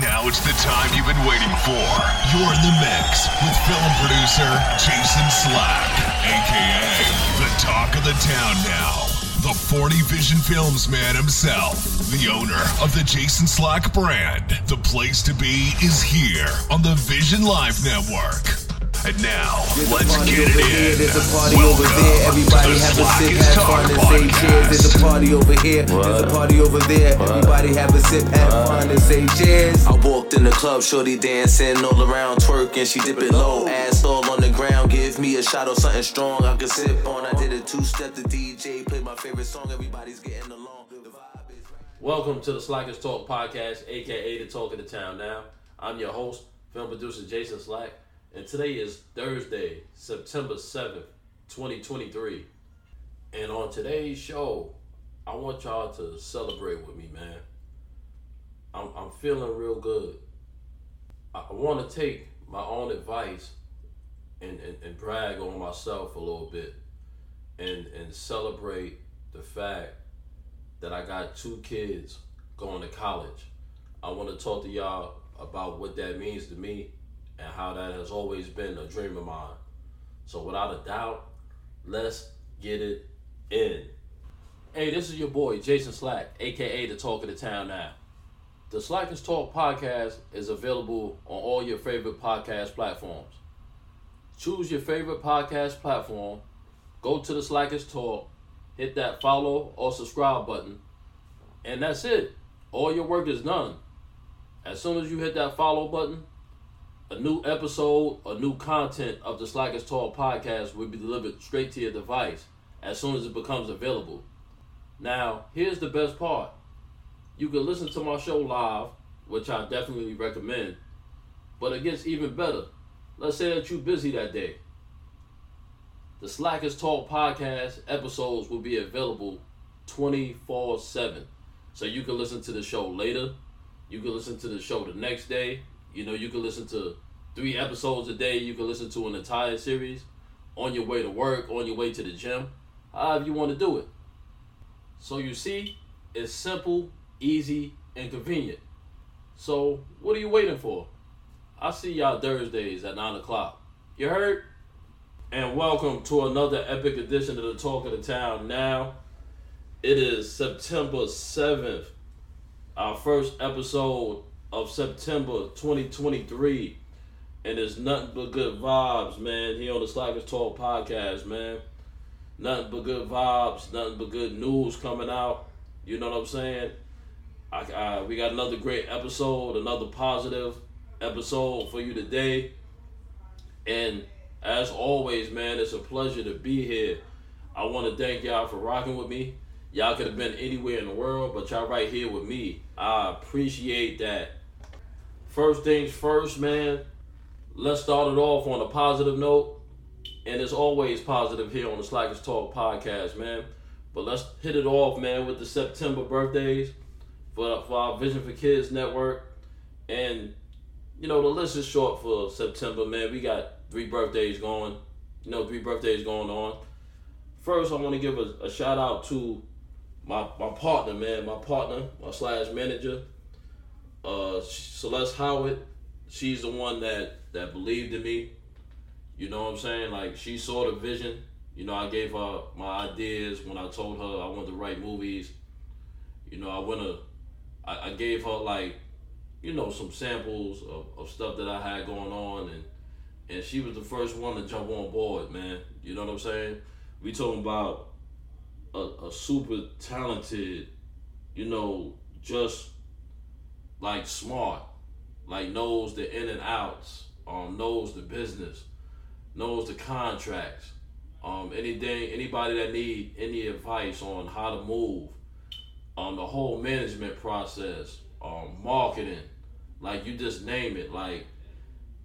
Now it's the time you've been waiting for. You're in the mix with film producer Jason Slack, aka the talk of the town now. The 40 Vision Films man himself, the owner of the Jason Slack brand. The place to be is here on the Vision Live Network. And now, There's a let's party get over it here, in. There's a party Welcome over there. Everybody to the have a Slack sip, is have Talk fun, and say cheers. There's a podcast. party over here. There's a party over there. Everybody have a sip, have fun, and say cheers. I walked in the club, shorty dancing all around, twerking. She dip it low, ass all on the ground. Give me a shot of something strong I can sip on. I did a two step. The DJ played my favorite song. Everybody's getting along. The vibe is right. Welcome to the Slackers Talk podcast, aka the Talk of the Town. Now, I'm your host, film producer Jason Slack, and today is Thursday, September 7th, 2023. And on today's show, I want y'all to celebrate with me, man. I'm, I'm feeling real good. I, I want to take my own advice and, and, and brag on myself a little bit and, and celebrate the fact that I got two kids going to college. I want to talk to y'all about what that means to me and how that has always been a dream of mine. So, without a doubt, let's get it in. Hey, this is your boy, Jason Slack, aka the Talk of the Town Now. The Slackers Talk podcast is available on all your favorite podcast platforms. Choose your favorite podcast platform, go to the Slackers Talk, hit that follow or subscribe button, and that's it. All your work is done. As soon as you hit that follow button, a new episode or new content of the Slackers Talk podcast will be delivered straight to your device as soon as it becomes available. Now, here's the best part. You can listen to my show live, which I definitely recommend, but it gets even better. Let's say that you're busy that day. The Slackers Talk podcast episodes will be available 24 7. So you can listen to the show later. You can listen to the show the next day. You know, you can listen to three episodes a day. You can listen to an entire series on your way to work, on your way to the gym, however you want to do it. So you see, it's simple, easy, and convenient. So what are you waiting for? I'll see y'all Thursdays at 9 o'clock. You heard? And welcome to another epic edition of the Talk of the Town. Now, it is September 7th, our first episode of September 2023. And it's nothing but good vibes, man, here on the Slackers Talk podcast, man. Nothing but good vibes, nothing but good news coming out. You know what I'm saying? I, I, we got another great episode, another positive episode for you today. And as always, man, it's a pleasure to be here. I want to thank y'all for rocking with me. Y'all could have been anywhere in the world, but y'all right here with me. I appreciate that. First things first, man. Let's start it off on a positive note. And it's always positive here on the Slackers Talk podcast, man. But let's hit it off, man, with the September birthdays for, for our Vision for Kids network. And, you know, the list is short for September, man. We got three birthdays going, you know, three birthdays going on. First, I want to give a, a shout out to my, my partner, man, my partner, my slash manager, uh, Celeste Howard. She's the one that, that believed in me. You know what I'm saying? Like, she saw the vision. You know, I gave her my ideas when I told her I wanted to write movies. You know, I went to, I, I gave her like, you know, some samples of, of stuff that I had going on and and she was the first one to jump on board, man. You know what I'm saying? We talking about a, a super talented, you know, just like smart, like knows the in and outs, um, knows the business, knows the contracts, um, anything, anybody that need any advice on how to move, on the whole management process, um, marketing, like you just name it, like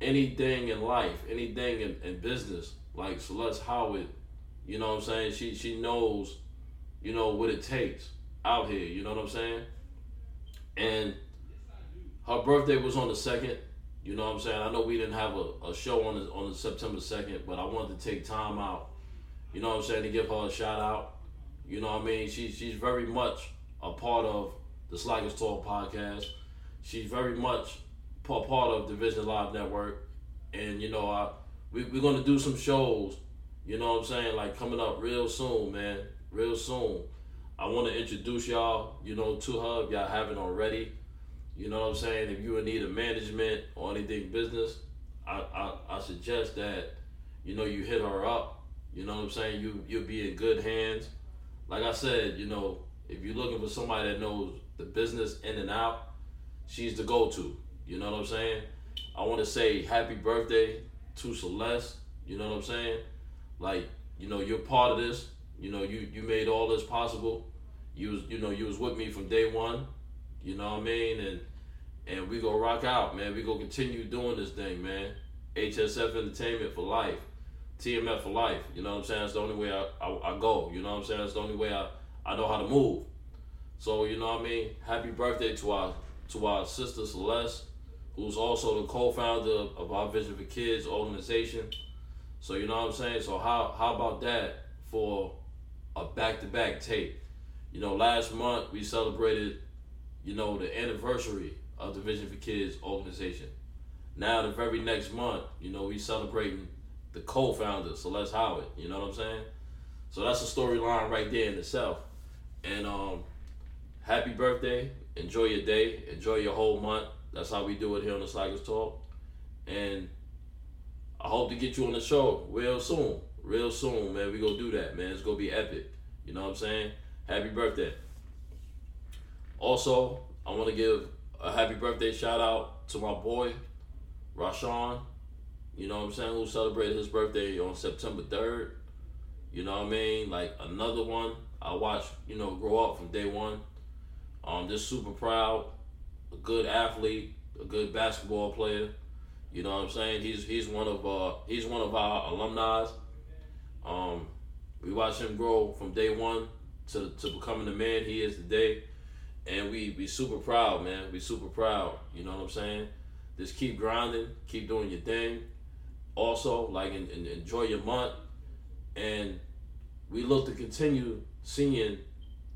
anything in life, anything in, in business, like Celeste Howard, you know what I'm saying? She she knows, you know, what it takes out here, you know what I'm saying? And her birthday was on the second, you know what I'm saying? I know we didn't have a, a show on the on September second, but I wanted to take time out, you know what I'm saying, to give her a shout out. You know what I mean? She she's very much a part of the Slackers Talk podcast. she's very much part of the Vision Live Network, and you know, I we, we're gonna do some shows. You know what I'm saying? Like coming up real soon, man. Real soon. I want to introduce y'all, you know, to her if y'all haven't already. You know what I'm saying? If you in need of management or anything business, I, I, I suggest that, you know, you hit her up. You know what I'm saying? You you'll be in good hands. Like I said, you know, if you're looking for somebody that knows the business in and out, she's the go-to. You know what I'm saying? I want to say happy birthday to Celeste. You know what I'm saying? Like, you know, you're part of this. You know, you you made all this possible. You was you know you was with me from day one. You know what I mean? And and we go rock out, man. We go continue doing this thing, man. HSF Entertainment for life, TMF for life. You know what I'm saying? It's the only way I, I, I go. You know what I'm saying? It's the only way I, I know how to move. So you know what I mean? Happy birthday to our to our sister Celeste, who's also the co-founder of our Vision for Kids organization. So you know what I'm saying? So how how about that for a back-to-back tape? You know, last month we celebrated, you know, the anniversary of the Vision for Kids organization. Now the very next month, you know, we celebrating the co-founder, Celeste Howard. You know what I'm saying? So that's a storyline right there in itself. And um, happy birthday. Enjoy your day. Enjoy your whole month. That's how we do it here on the Slackers Talk. And I hope to get you on the show real soon. Real soon, man. We gonna do that, man. It's gonna be epic. You know what I'm saying? Happy birthday. Also, I want to give a happy birthday shout out to my boy, Rashawn. You know what I'm saying? Who celebrated his birthday on September 3rd. You know what I mean? Like another one I watched, you know, grow up from day one. Um, just super proud, a good athlete, a good basketball player. You know what I'm saying? He's he's one of uh he's one of our alumni. Um, we watched him grow from day one to, to becoming the man he is today. And we be super proud, man. We super proud. You know what I'm saying? Just keep grinding, keep doing your thing. Also, like in, in, enjoy your month. And we look to continue seeing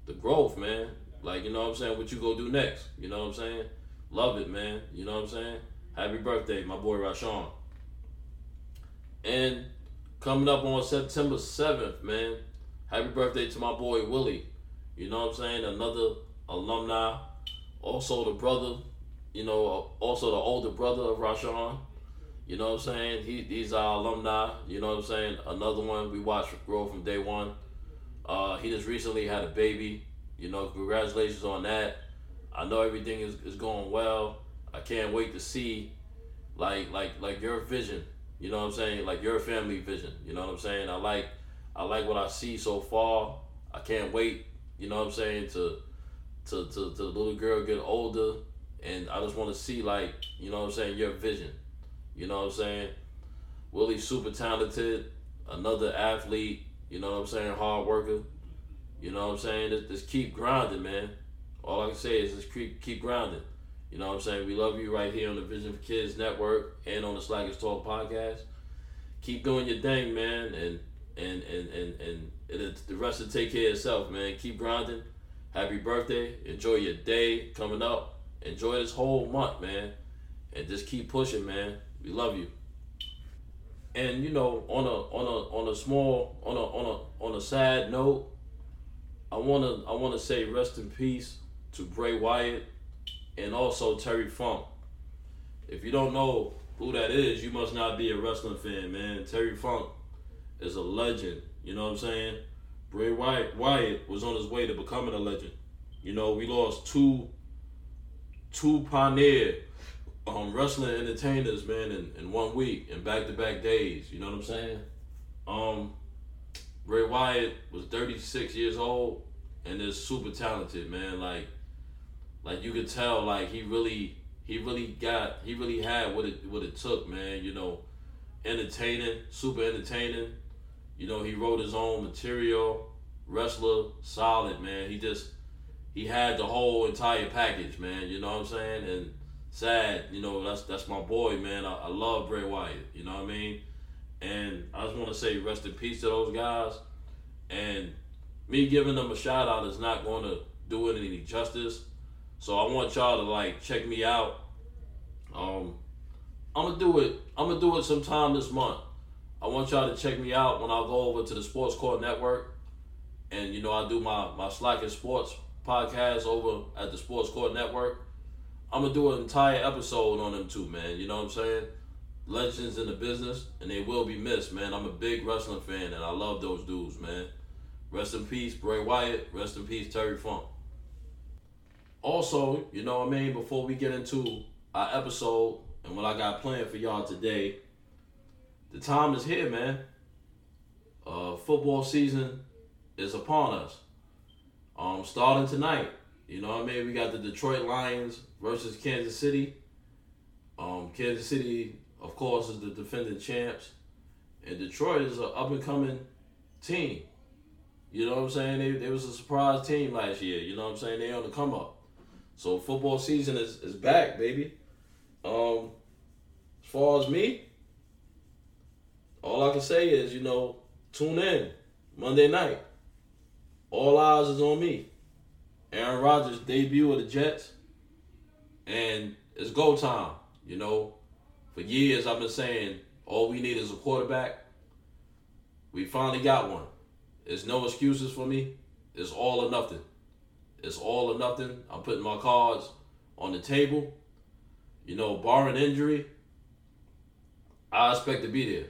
the growth, man. Like, you know what I'm saying? What you go do next. You know what I'm saying? Love it, man. You know what I'm saying? Happy birthday, my boy Rashawn. And coming up on September 7th, man. Happy birthday to my boy Willie. You know what I'm saying? Another alumni. Also the brother, you know, also the older brother of Rashawn. You know what I'm saying? He he's our alumni. You know what I'm saying? Another one we watched grow from day one. Uh, he just recently had a baby. You know, congratulations on that. I know everything is, is going well. I can't wait to see like like like your vision. You know what I'm saying? Like your family vision. You know what I'm saying? I like I like what I see so far. I can't wait, you know what I'm saying, to to to, to the little girl get older and I just want to see like, you know what I'm saying, your vision. You know what I'm saying? Willie's super talented, another athlete, you know what I'm saying, hard worker. You know what I'm saying? Just, just keep grinding, man. All I can say is just keep keep grinding. You know what I'm saying? We love you right here on the Vision for Kids Network and on the Slackers Talk podcast. Keep doing your thing, man, and and and and and it, the rest will take care of itself, man. Keep grinding. Happy birthday. Enjoy your day coming up. Enjoy this whole month, man, and just keep pushing, man. We love you. And you know, on a on a on a small on a on a on a sad note, I wanna I wanna say rest in peace to Bray Wyatt and also Terry Funk. If you don't know who that is, you must not be a wrestling fan, man. Terry Funk is a legend. You know what I'm saying? Bray Wyatt, Wyatt was on his way to becoming a legend. You know, we lost two two pioneer um, wrestling entertainers, man, in, in one week in back to back days. You know what I'm saying? Um, Bray Wyatt was 36 years old and is super talented, man. Like, like you could tell, like he really, he really got, he really had what it what it took, man. You know, entertaining, super entertaining. You know, he wrote his own material, wrestler, solid, man. He just, he had the whole entire package, man. You know what I'm saying? And sad, you know, that's that's my boy, man. I, I love Bray Wyatt. You know what I mean? And I just want to say rest in peace to those guys. And me giving them a shout out is not going to do it any justice. So I want y'all to like check me out. Um, I'm gonna do it. I'm gonna do it sometime this month. I want y'all to check me out when I go over to the Sports Court Network, and you know I do my my Slack and Sports podcast over at the Sports Court Network. I'm gonna do an entire episode on them too, man. You know what I'm saying? Legends in the business, and they will be missed, man. I'm a big wrestling fan, and I love those dudes, man. Rest in peace, Bray Wyatt. Rest in peace, Terry Funk. Also, you know what I mean? Before we get into our episode and what I got planned for y'all today, the time is here, man. Uh, football season is upon us. Um, starting tonight. You know what I mean? We got the Detroit Lions versus Kansas City. Um, Kansas City, of course, is the defending champs, and Detroit is an up and coming team. You know what I'm saying? They, they was a surprise team last year. You know what I'm saying? They on the come up. So football season is, is back, baby. Um, as far as me, all I can say is, you know, tune in Monday night. All eyes is on me. Aaron Rodgers debut of the Jets, and it's go time. You know, for years I've been saying all we need is a quarterback. We finally got one. There's no excuses for me. It's all or nothing. It's all or nothing. I'm putting my cards on the table. You know, barring injury, I expect to be there.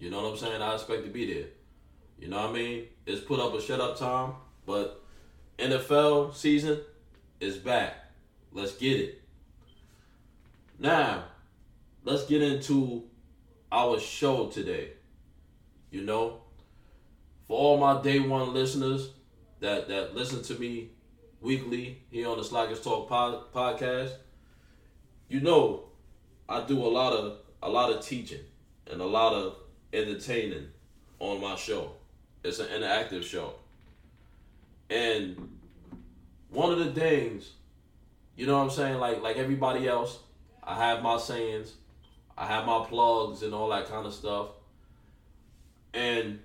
You know what I'm saying? I expect to be there. You know what I mean? It's put up a shut up time, but NFL season is back. Let's get it. Now, let's get into our show today. You know, for all my day one listeners that that listen to me weekly here on the Slackers Talk pod, podcast, you know I do a lot of a lot of teaching and a lot of entertaining on my show. It's an interactive show. And one of the things, you know what I'm saying, like like everybody else, I have my sayings, I have my plugs and all that kind of stuff. And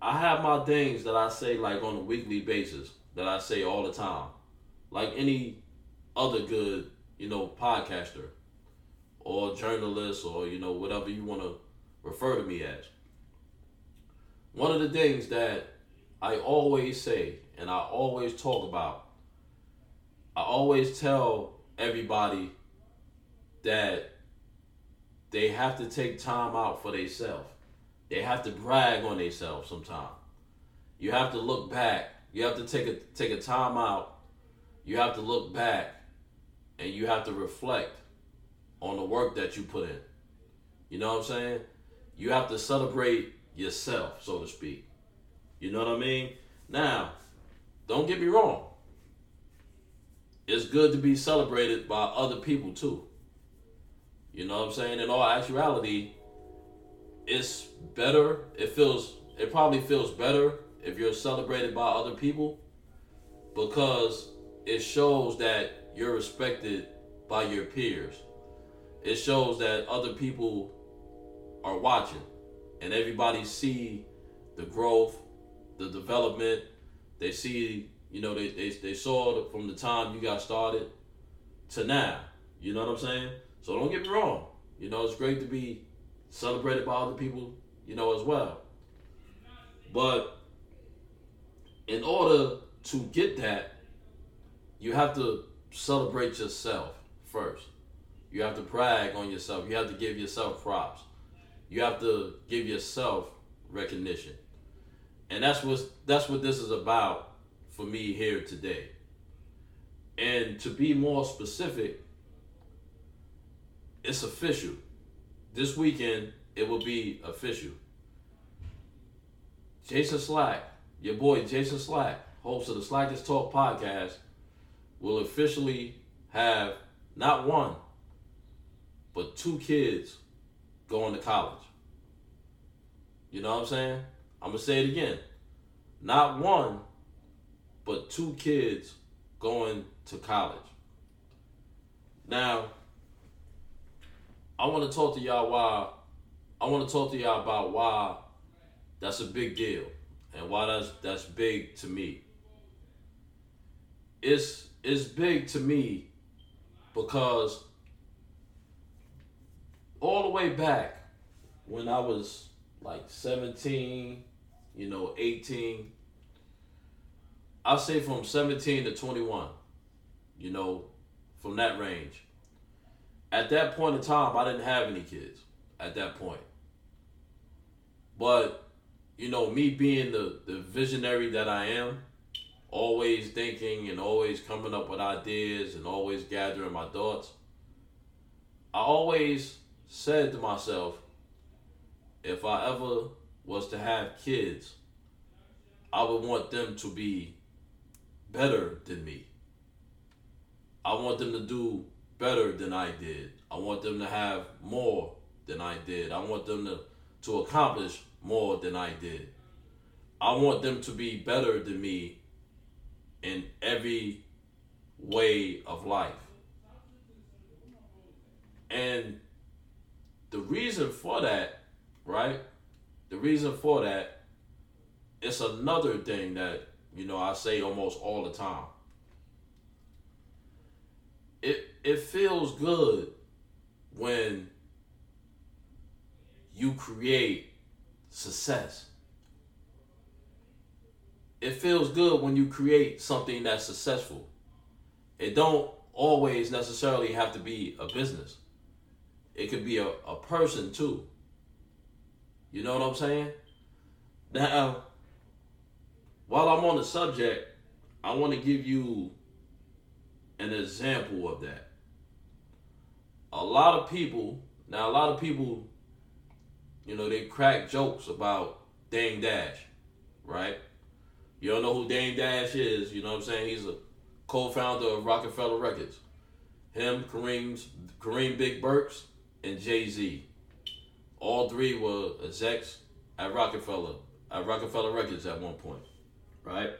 I have my things that I say like on a weekly basis that I say all the time. Like any other good, you know, podcaster or journalist or, you know, whatever you want to refer to me as. One of the things that I always say and I always talk about, I always tell everybody that they have to take time out for themselves. They have to brag on themselves sometimes. You have to look back. You have to take a take a time out. You have to look back and you have to reflect on the work that you put in. You know what I'm saying? You have to celebrate yourself, so to speak. You know what I mean? Now, don't get me wrong. It's good to be celebrated by other people too. You know what I'm saying? In all actuality, it's better. It feels it probably feels better if you're celebrated by other people because it shows that you're respected by your peers. It shows that other people are watching and everybody see the growth, the development. They see, you know, they, they, they saw it from the time you got started to now. You know what I'm saying? So don't get me wrong. You know, it's great to be celebrated by other people, you know, as well. But in order to get that, you have to celebrate yourself first. You have to brag on yourself. You have to give yourself props. You have to give yourself recognition. And that's what that's what this is about for me here today. And to be more specific, it's official. This weekend it will be official. Jason Slack, your boy Jason Slack, host of the Slackers Talk podcast, will officially have not one, but two kids going to college. You know what I'm saying? I'm going to say it again. Not one, but two kids going to college. Now, I want to talk to y'all why I want to talk to y'all about why that's a big deal and why that's that's big to me. It's it's big to me because all the way back when I was like 17, you know, 18, I'll say from 17 to 21, you know, from that range. At that point in time, I didn't have any kids at that point. But, you know, me being the, the visionary that I am, always thinking and always coming up with ideas and always gathering my thoughts, I always said to myself, if I ever was to have kids, I would want them to be better than me. I want them to do better than I did. I want them to have more than I did. I want them to, to accomplish more than I did. I want them to be better than me in every way of life. And the reason for that, right? The reason for that, it's another thing that, you know, I say almost all the time. It it feels good when you create success. It feels good when you create something that's successful. It don't always necessarily have to be a business. It could be a, a person too. You know what I'm saying? Now, while I'm on the subject, I want to give you an example of that. A lot of people, now a lot of people, you know, they crack jokes about Dame Dash, right? You don't know who Dame Dash is, you know what I'm saying? He's a co-founder of Roc-A-Fella Records. Him, Kareem's Kareem Biggs Burke, and Jay Z. All three were execs at Roc-A-Fella, at Roc-A-Fella Records at one point, right?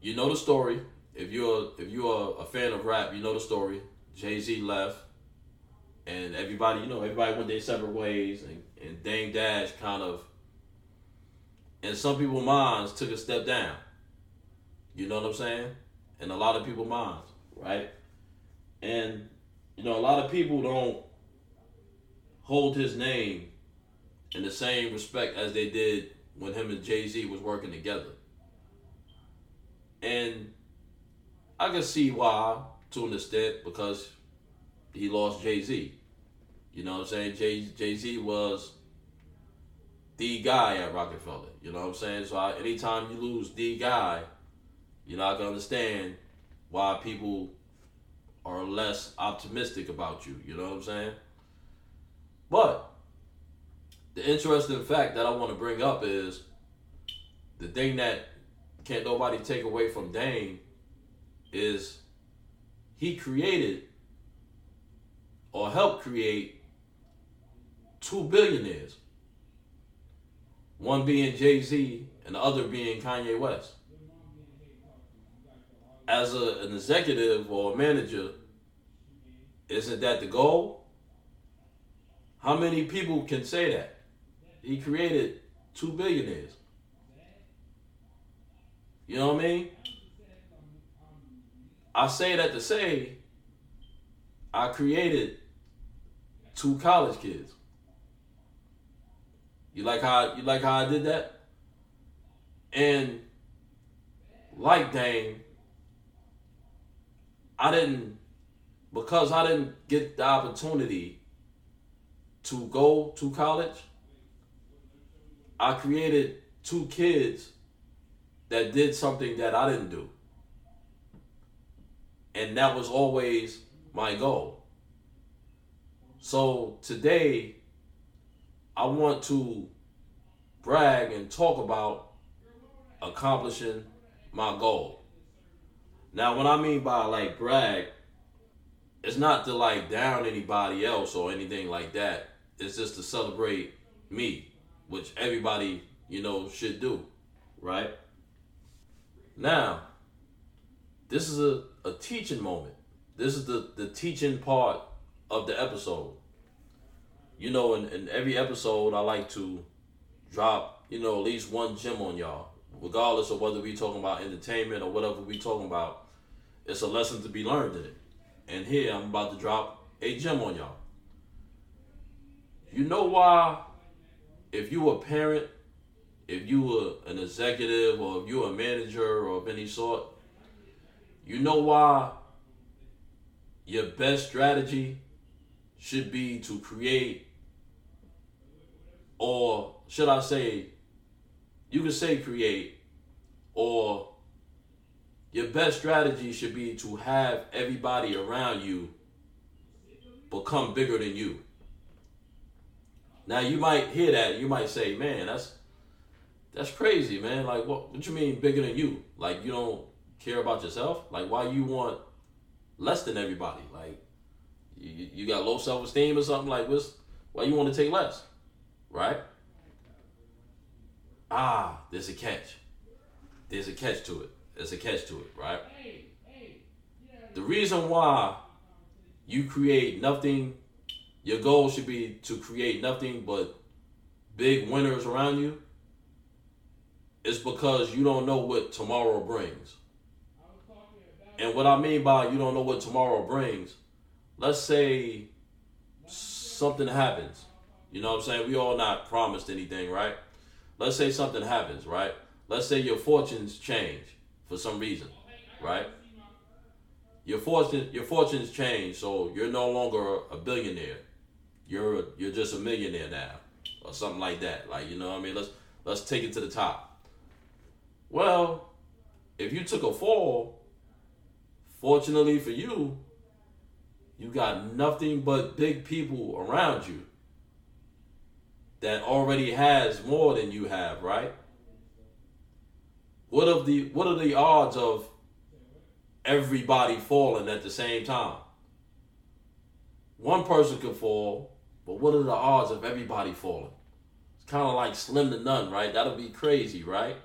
You know the story. If you're if you're a fan of rap, you know the story. Jay Z left, and everybody, you know, everybody went their separate ways, and, and Dame Dash kind of, in some people's minds, took a step down. You know what I'm saying? In a lot of people's minds, right? And you know, a lot of people don't hold his name in the same respect as they did when him and Jay Z was working together. And I can see why to an extent because he lost Jay Z. You know what I'm saying? Jay Jay Z was the guy at Roc-A-Fella. You know what I'm saying? So I, anytime you lose the guy, you're not gonna understand why people are less optimistic about you. You know what I'm saying? But the interesting fact that I want to bring up is the thing that can't nobody take away from Dame is he created or helped create two billionaires. One being Jay Z and the other being Kanye West as a, an executive or a manager, isn't that the goal? How many people can say that? He created two billionaires. You know what I mean? I say that to say I created two college kids. You like how you like how I did that? And like Dame, I didn't because I didn't get the opportunity to go to college. I created two kids that did something that I didn't do. And that was always my goal. So today, I want to brag and talk about accomplishing my goal. Now, what I mean by like brag, it's not to like down anybody else or anything like that. It's just to celebrate me, which everybody, you know, should do, right? Now, this is a, a teaching moment. This is the, the teaching part of the episode. You know, in, in every episode, I like to drop, you know, at least one gem on y'all. Regardless of whether we talking about entertainment or whatever we talking about, it's a lesson to be learned in it. And here I'm about to drop a gem on y'all. You know why? If you a parent, if you were an executive, or if you're a manager or of any sort, you know why your best strategy should be to create, or should I say, you can say create, or your best strategy should be to have everybody around you become bigger than you. Now you might hear that, you might say, "Man, that's that's crazy, man. Like what what you mean bigger than you? Like you don't care about yourself? Like why you want less than everybody? Like you, you got low self-esteem or something like what's why you want to take less? Right? Ah, there's a catch. There's a catch to it. There's a catch to it, right? The reason why you create nothing, your goal should be to create nothing but big winners around you, is because you don't know what tomorrow brings. And what I mean by you don't know what tomorrow brings, let's say something happens. You know what I'm saying? We all not promised anything, right? Let's say something happens, right? Let's say your fortunes change for some reason, right? Your fortune your fortunes change, so you're no longer a billionaire. You're you're just a millionaire now, or something like that. Like you know, what I mean, let's let's take it to the top. Well, if you took a fall Fortunately for you, you got nothing but big people around you that already has more than you have, right? What of the what are the odds of everybody falling at the same time? One person could fall, but what are the odds of everybody falling? It's kind of like slim to none, right? That'll be crazy, right?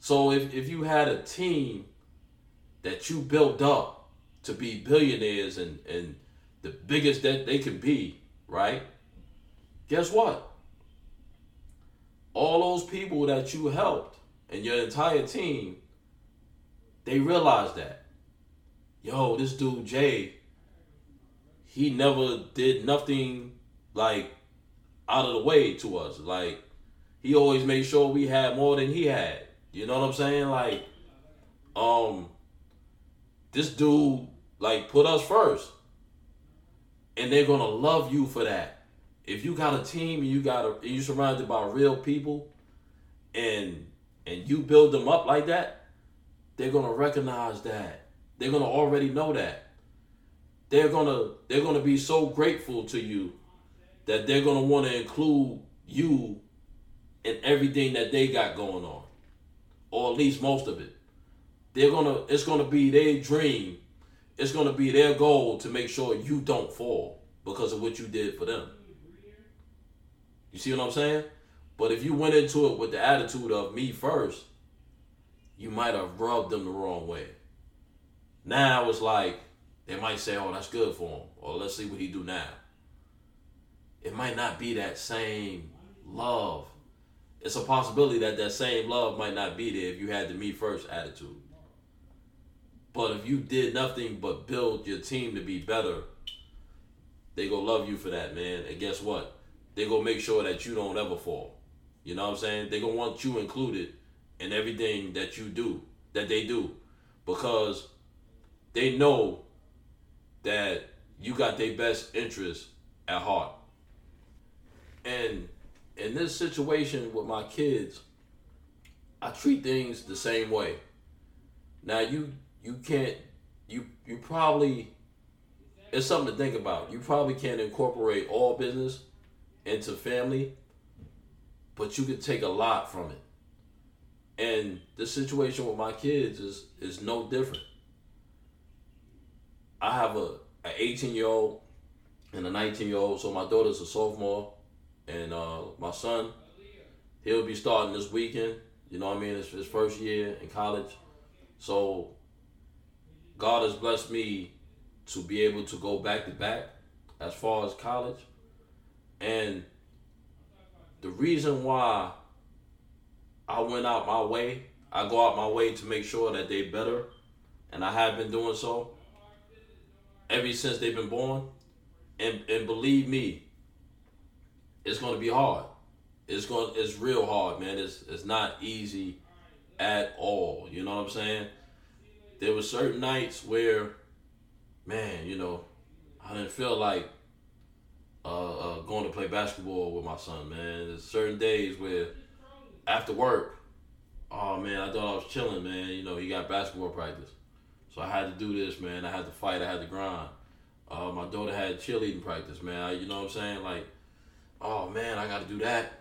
So if, if you had a team that you built up to be billionaires and, and the biggest that they can be, right? Guess what? All those people that you helped and your entire team, they realized that. Yo, this dude Jay, he never did nothing like out of the way to us. Like he always made sure we had more than he had. You know what I'm saying? Like, um, this dude like put us first. And they're gonna love you for that. If you got a team and you got a you surrounded by real people and and you build them up like that, they're gonna recognize that. They're gonna already know that. They're gonna they're gonna be so grateful to you that they're gonna want to include you in everything that they got going on. Or at least most of it they're gonna it's gonna be their dream it's gonna be their goal to make sure you don't fall because of what you did for them you see what i'm saying? But if you went into it with the attitude of me first you might have rubbed them the wrong way. Now it's like they might say oh that's good for him or let's see what he do now. It might not be that same love. It's a possibility that that same love might not be there if you had the me first attitude. But if you did nothing but build your team to be better, they gonna love you for that, man. And guess what? They gonna make sure that you don't ever fall. You know what I'm saying? They're gonna want you included in everything that you do, that they do, because they know that you got their best interest at heart. And in this situation with my kids, I treat things the same way. Now you you can't you you probably it's something to think about. You probably can't incorporate all business into family, but you could take a lot from it. And the situation with my kids is is no different. I have a an 18 year old and a 19 year old. So my daughter's a sophomore, and uh, my son, he'll be starting this weekend. You know what I mean? It's his first year in college. So God has blessed me to be able to go back to back as far as college. And the reason why I went out my way. I go out my way to make sure that they better, and I have been doing so ever since they've been born. And and believe me, it's gonna be hard. It's going it's real hard, man. It's it's not easy at all. You know what I'm saying? There were certain nights where, man, you know, I didn't feel like uh, uh, going to play basketball with my son, man. There's certain days where after work, oh man, I thought I was chilling, man. You know, he got basketball practice. So I had to do this, man. I had to fight, I had to grind. Uh, my daughter had cheerleading practice, man. I, you know what I'm saying? Like, oh man, I got to do that.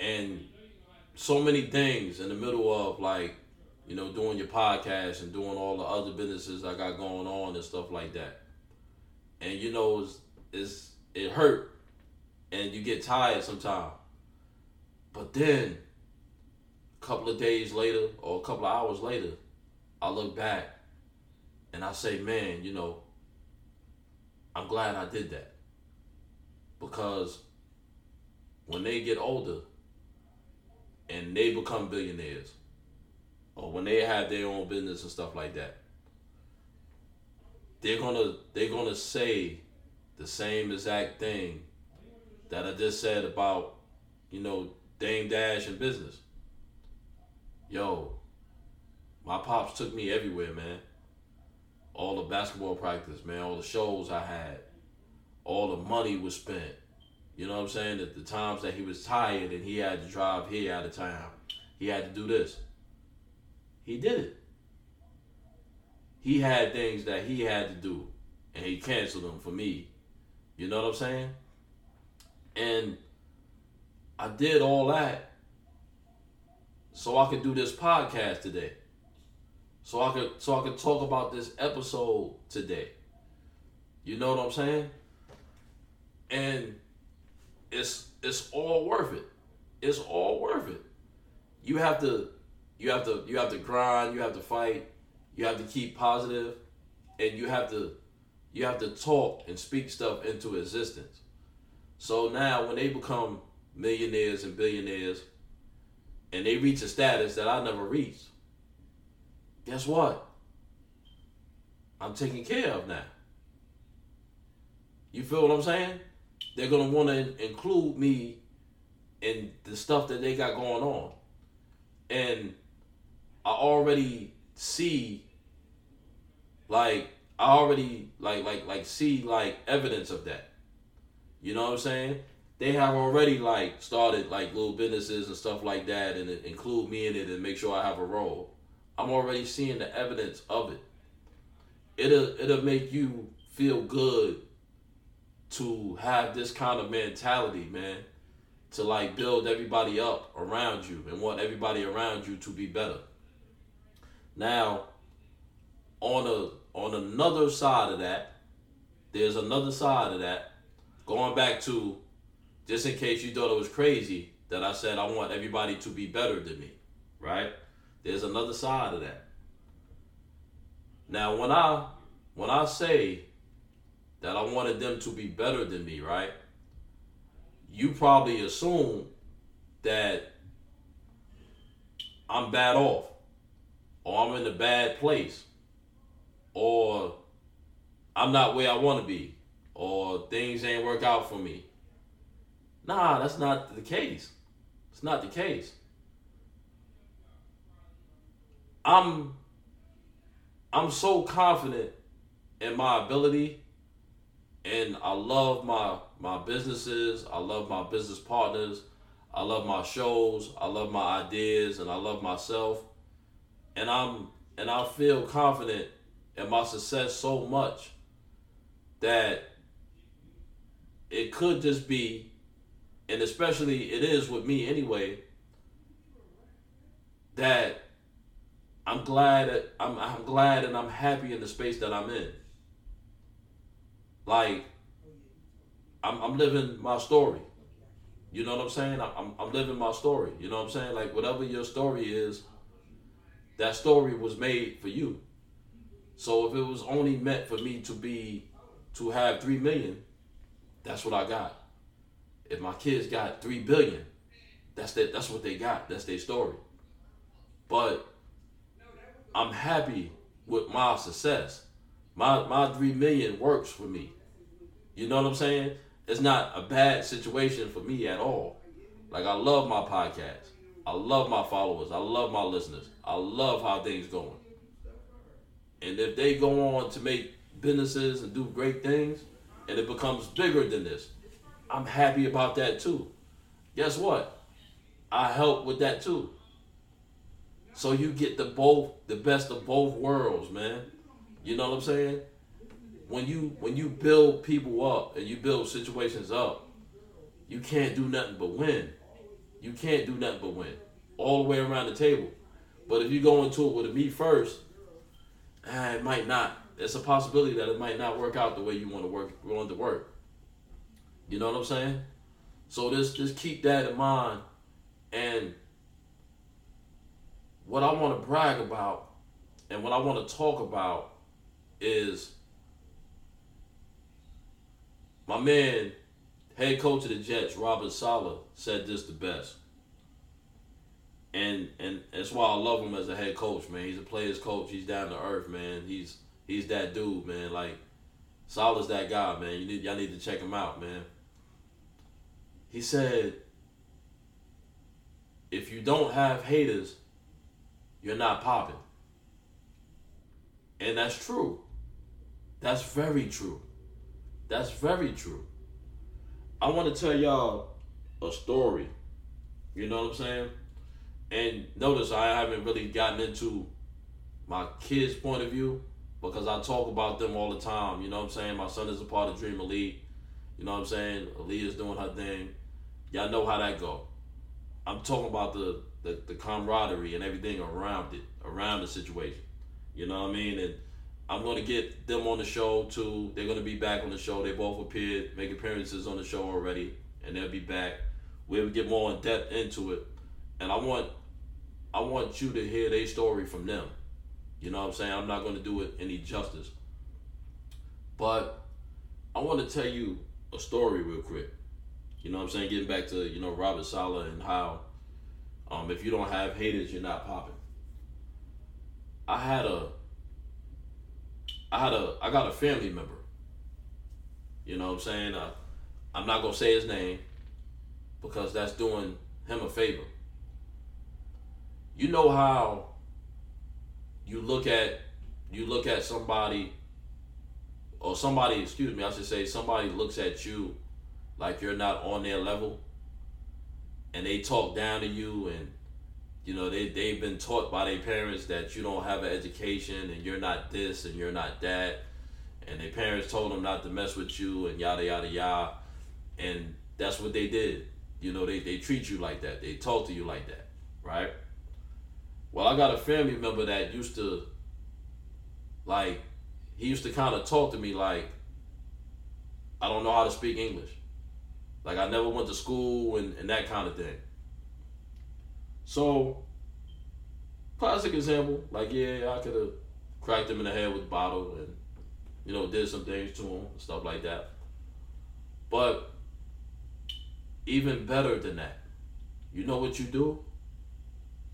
And so many things in the middle of like, you know, doing your podcast and doing all the other businesses I got going on and stuff like that. And you know, it's, it's it hurt and you get tired sometimes. But then a couple of days later or a couple of hours later, I look back and I say, man, you know, I'm glad I did that. Because when they get older and they become billionaires, or when they have their own business and stuff like that, they're gonna they're gonna say the same exact thing that I just said about, you know, Dame Dash and business. Yo, my pops took me everywhere, man. All the basketball practice, man, all the shows I had, all the money was spent. You know what I'm saying? At the times that he was tired and he had to drive here out of town, he had to do this. He did it. He had things that he had to do, and he canceled them for me. You know what I'm saying? And I did all that so I could do this podcast today. So I could so I could talk about this episode today. You know what I'm saying? And it's it's all worth it. It's all worth it. You have to you have to you have to grind, you have to fight, you have to keep positive, and you have to you have to talk and speak stuff into existence. So now when they become millionaires and billionaires and they reach a status that I never reached, guess what? I'm taken care of now. You feel what I'm saying? They're gonna want to include me in the stuff that they got going on, and I already see like I already like like like see like evidence of that. You know what I'm saying? They have already like started like little businesses and stuff like that, and include me in it and make sure I have a role. I'm already seeing the evidence of it. It'll it'll make you feel good to have this kind of mentality, man. To like build everybody up around you and want everybody around you to be better. Now, on a on another side of that, there's another side of that. Going back to, just in case you thought it was crazy that I said I want everybody to be better than me, right? There's another side of that. Now, when I when I say that I wanted them to be better than me, right? You probably assume that I'm bad off or I'm in a bad place or I'm not where I want to be, or things ain't work out for me. Nah, that's not the case. It's not the case. I'm I'm so confident in my ability and I love my my businesses, I love my business partners, I love my shows, I love my ideas and I love myself. And I'm and I feel confident and my success so much that it could just be, and especially it is with me anyway, that I'm glad I'm I'm glad and I'm happy in the space that I'm in. Like I'm I'm living my story. You know what I'm saying? I'm I'm living my story. You know what I'm saying? Like whatever your story is, that story was made for you. So if it was only meant for me to be to have three million, that's what I got. If my kids got three billion, That's that. That's what they got. That's their story. But I'm happy with my success. My my three million works for me. You know what I'm saying? It's not a bad situation for me at all. Like I love my podcast. I love my followers. I love my listeners. I love how things going. And if they go on to make businesses and do great things, and it becomes bigger than this, I'm happy about that too. Guess what? I help with that too. So you get the both the best of both worlds, man. You know what I'm saying? When you when you build people up and you build situations up, you can't do nothing but win. You can't do nothing but win. All the way around the table. But if you go into it with a me first, ah, it might not. It's a possibility that it might not work out the way you want to work want to work. You know what I'm saying? So just just keep that in mind. And what I want to brag about and what I want to talk about is my man, head coach of the Jets, Robert Saleh, said this the best. And and that's why I love him as a head coach, man. He's a player's coach. He's down to earth, man. He's he's that dude, man. Like Saleh's that guy, man. You need y'all need to check him out, man. He said, if you don't have haters, you're not popping. And that's true. That's very true. That's very true. I want to tell y'all a story. You know what I'm saying? And notice I haven't really gotten into my kids' point of view because I talk about them all the time. You know what I'm saying? My son is a part of Dream Elite. You know what I'm saying? Aaliyah's doing her thing. Y'all know how that go. I'm talking about the, the, the camaraderie and everything around it, around the situation. You know what I mean? And I'm to get them on the show too. They're to be back on the show. They both appeared, make appearances on the show already, and they'll be back. We'll get more in depth into it, and I want I want you to hear their story from them. You know what I'm saying? I'm not going to do it any justice, but I want to tell you a story real quick. You know what I'm saying? Getting back to you know Robert Saleh and how um, if you don't have haters, you're not popping. I had a I had a I got a family member. You know what I'm saying? Uh, I'm not gonna say his name because that's doing him a favor. You know how you look at you look at somebody or somebody, excuse me, I should say somebody looks at you like you're not on their level and they talk down to you and you know they, they've been taught by their parents that you don't have an education and you're not this and you're not that and their parents told them not to mess with you and yada yada yada and that's what they did. You know they, they treat you like that. They talk to you like that right well i got a family member that used to like he used to kind of talk to me like i don't know how to speak english like i never went to school and, and that kind of thing so, classic example, like yeah, I could have cracked him in the head with a bottle and you know did some things to him stuff like that. But even better than that, you know what you do?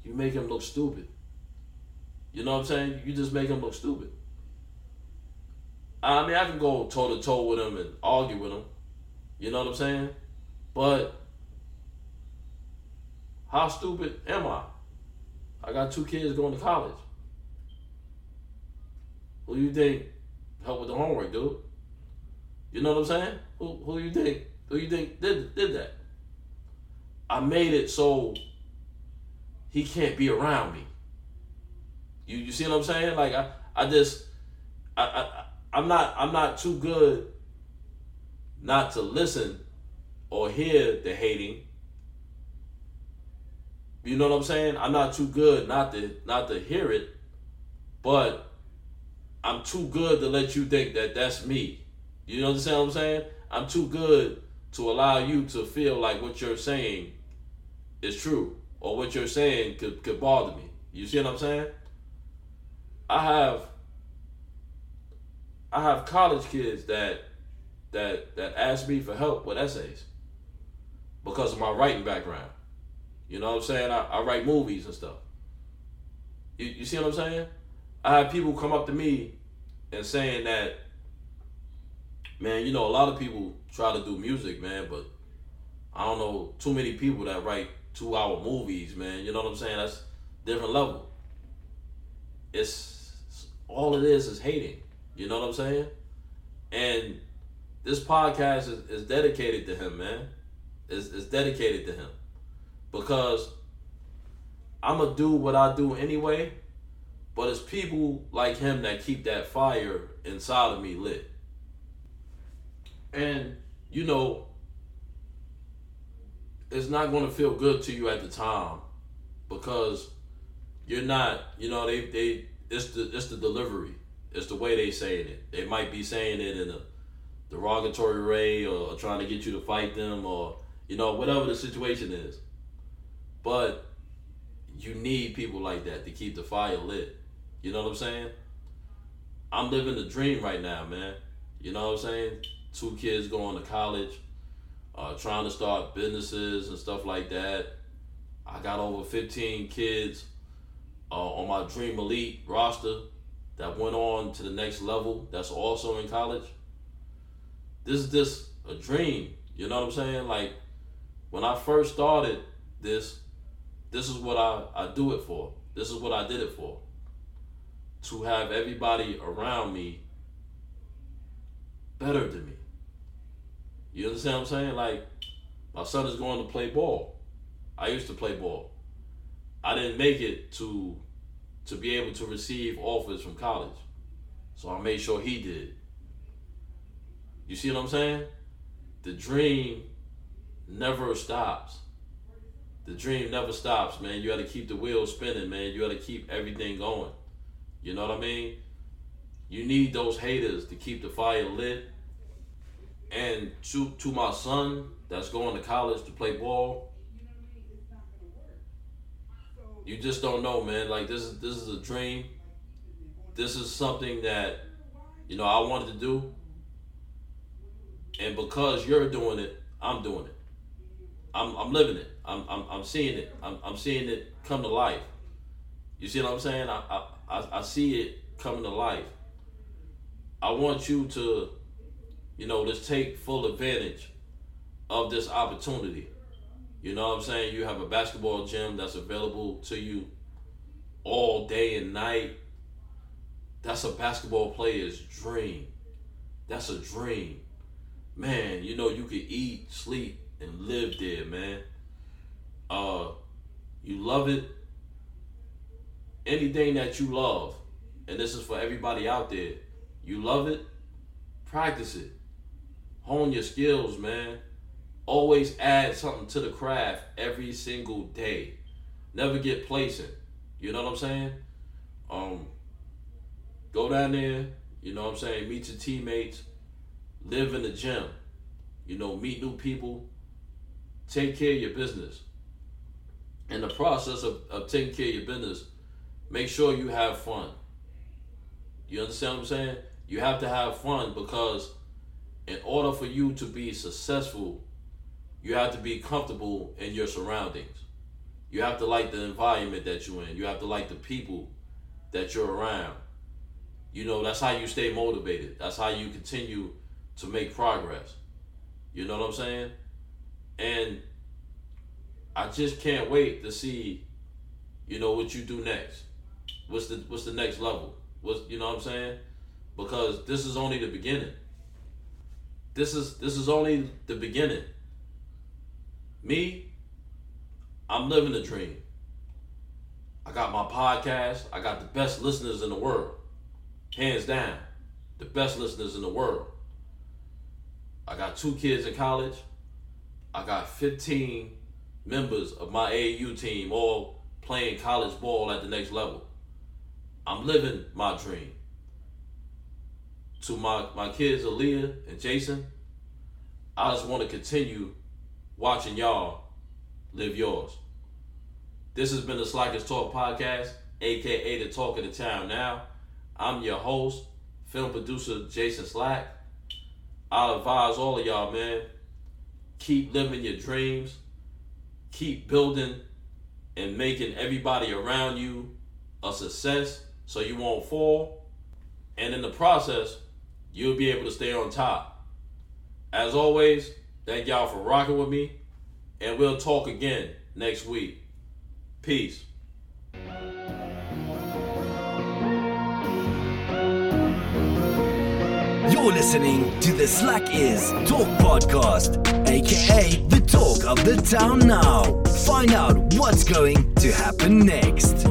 You make him look stupid. You know what I'm saying? You just make him look stupid. I mean, I can go toe to toe with him and argue with him. You know what I'm saying? But how stupid am I? I got two kids going to college. Who you think helped with the homework, dude? You know what I'm saying? Who who you think who you think did did that? I made it so he can't be around me. You you see what I'm saying? Like I I just I, I I'm not I'm not too good not to listen or hear the hating you know what I'm saying? I'm not too good not to not to hear it, but I'm too good to let you think that that's me. You understand what I'm saying? I'm too good to allow you to feel like what you're saying is true or what you're saying could, could bother me. You see what I'm saying? I have I have college kids that that that ask me for help with essays because of my writing background. You know what I'm saying? I, I write movies and stuff. You, you see what I'm saying? I have people come up to me and saying that, man, you know, a lot of people try to do music, man, but I don't know too many people that write two hour movies, man. You know what I'm saying? That's different level. It's all it is is hating. You know what I'm saying? And this podcast is, is dedicated to him, man. It's, it's dedicated to him because I'm gonna do what I do anyway. But it's people like him that keep that fire inside of me lit. And you know, it's not gonna feel good to you at the time because you're not, you know, they they it's the it's the delivery. It's the way they saying it. They might be saying it in a derogatory way or, or trying to get you to fight them or you know, whatever the situation is. But you need people like that to keep the fire lit. You know what I'm saying? I'm living the dream right now, man. You know what I'm saying? Two kids going to college, uh, trying to start businesses and stuff like that. I got over 15 kids uh, on my Dream Elite roster that went on to the next level that's also in college. This is just a dream. You know what I'm saying? Like, when I first started this, this is what I, I do it for. This is what I did it for. To have everybody around me better than me. You understand what I'm saying? Like, my son is going to play ball. I used to play ball. I didn't make it to to be able to receive offers from college. So I made sure he did. You see what I'm saying? The dream never stops. The dream never stops, man. You got to keep the wheels spinning, man. You got to keep everything going. You know what I mean? You need those haters to keep the fire lit. And to to my son that's going to college to play ball, you just don't know, man. Like this is this is a dream. This is something that you know I wanted to do. And because you're doing it, I'm doing it. I'm I'm living it. I'm I'm, I'm seeing it. I'm, I'm seeing it come to life. You see what I'm saying? I, I I see it coming to life. I want you to, you know, just take full advantage of this opportunity. You know what I'm saying? You have a basketball gym that's available to you all day and night. That's a basketball player's dream. That's a dream. Man, you know, you could eat, sleep, and live there, man. Uh you love it. Anything that you love, and this is for everybody out there, you love it, practice it. Hone your skills, man always add something to the craft every single day. Never get placing. You know what I'm saying? Um, go down there. You know what I'm saying? Meet your teammates. Live in the gym. You know, meet new people. Take care of your business. In the process of, of taking care of your business, make sure you have fun. You understand what I'm saying? You have to have fun because in order for you to be successful you have to be comfortable in your surroundings. You have to like the environment that you're in. You have to like the people that you're around. You know, that's how you stay motivated. That's how you continue to make progress. You know what I'm saying? And I just can't wait to see, you know, what you do next. What's the what's the next level? What's you know what I'm saying? Because this is only the beginning. This is this is only the beginning. Me, I'm living the dream. I got my podcast. I got the best listeners in the world. Hands down. The best listeners in the world. I got two kids in college. I got 15 members of my AU team all playing college ball at the next level. I'm living my dream. To my, my kids, Aaliyah and Jason, I just want to continue watching y'all live yours. This has been the Slackers Talk Podcast, aka the Talk of the Town Now. I'm your host, film producer Jason Slack. I'll advise all of y'all, man, keep living your dreams, keep building and making everybody around you a success so you won't fall. And in the process, you'll be able to stay on top. As always, thank y'all for rocking with me, and we'll talk again next week. Peace. You're listening to the Slackers Talk Podcast, aka the talk of the town now. Find out what's going to happen next.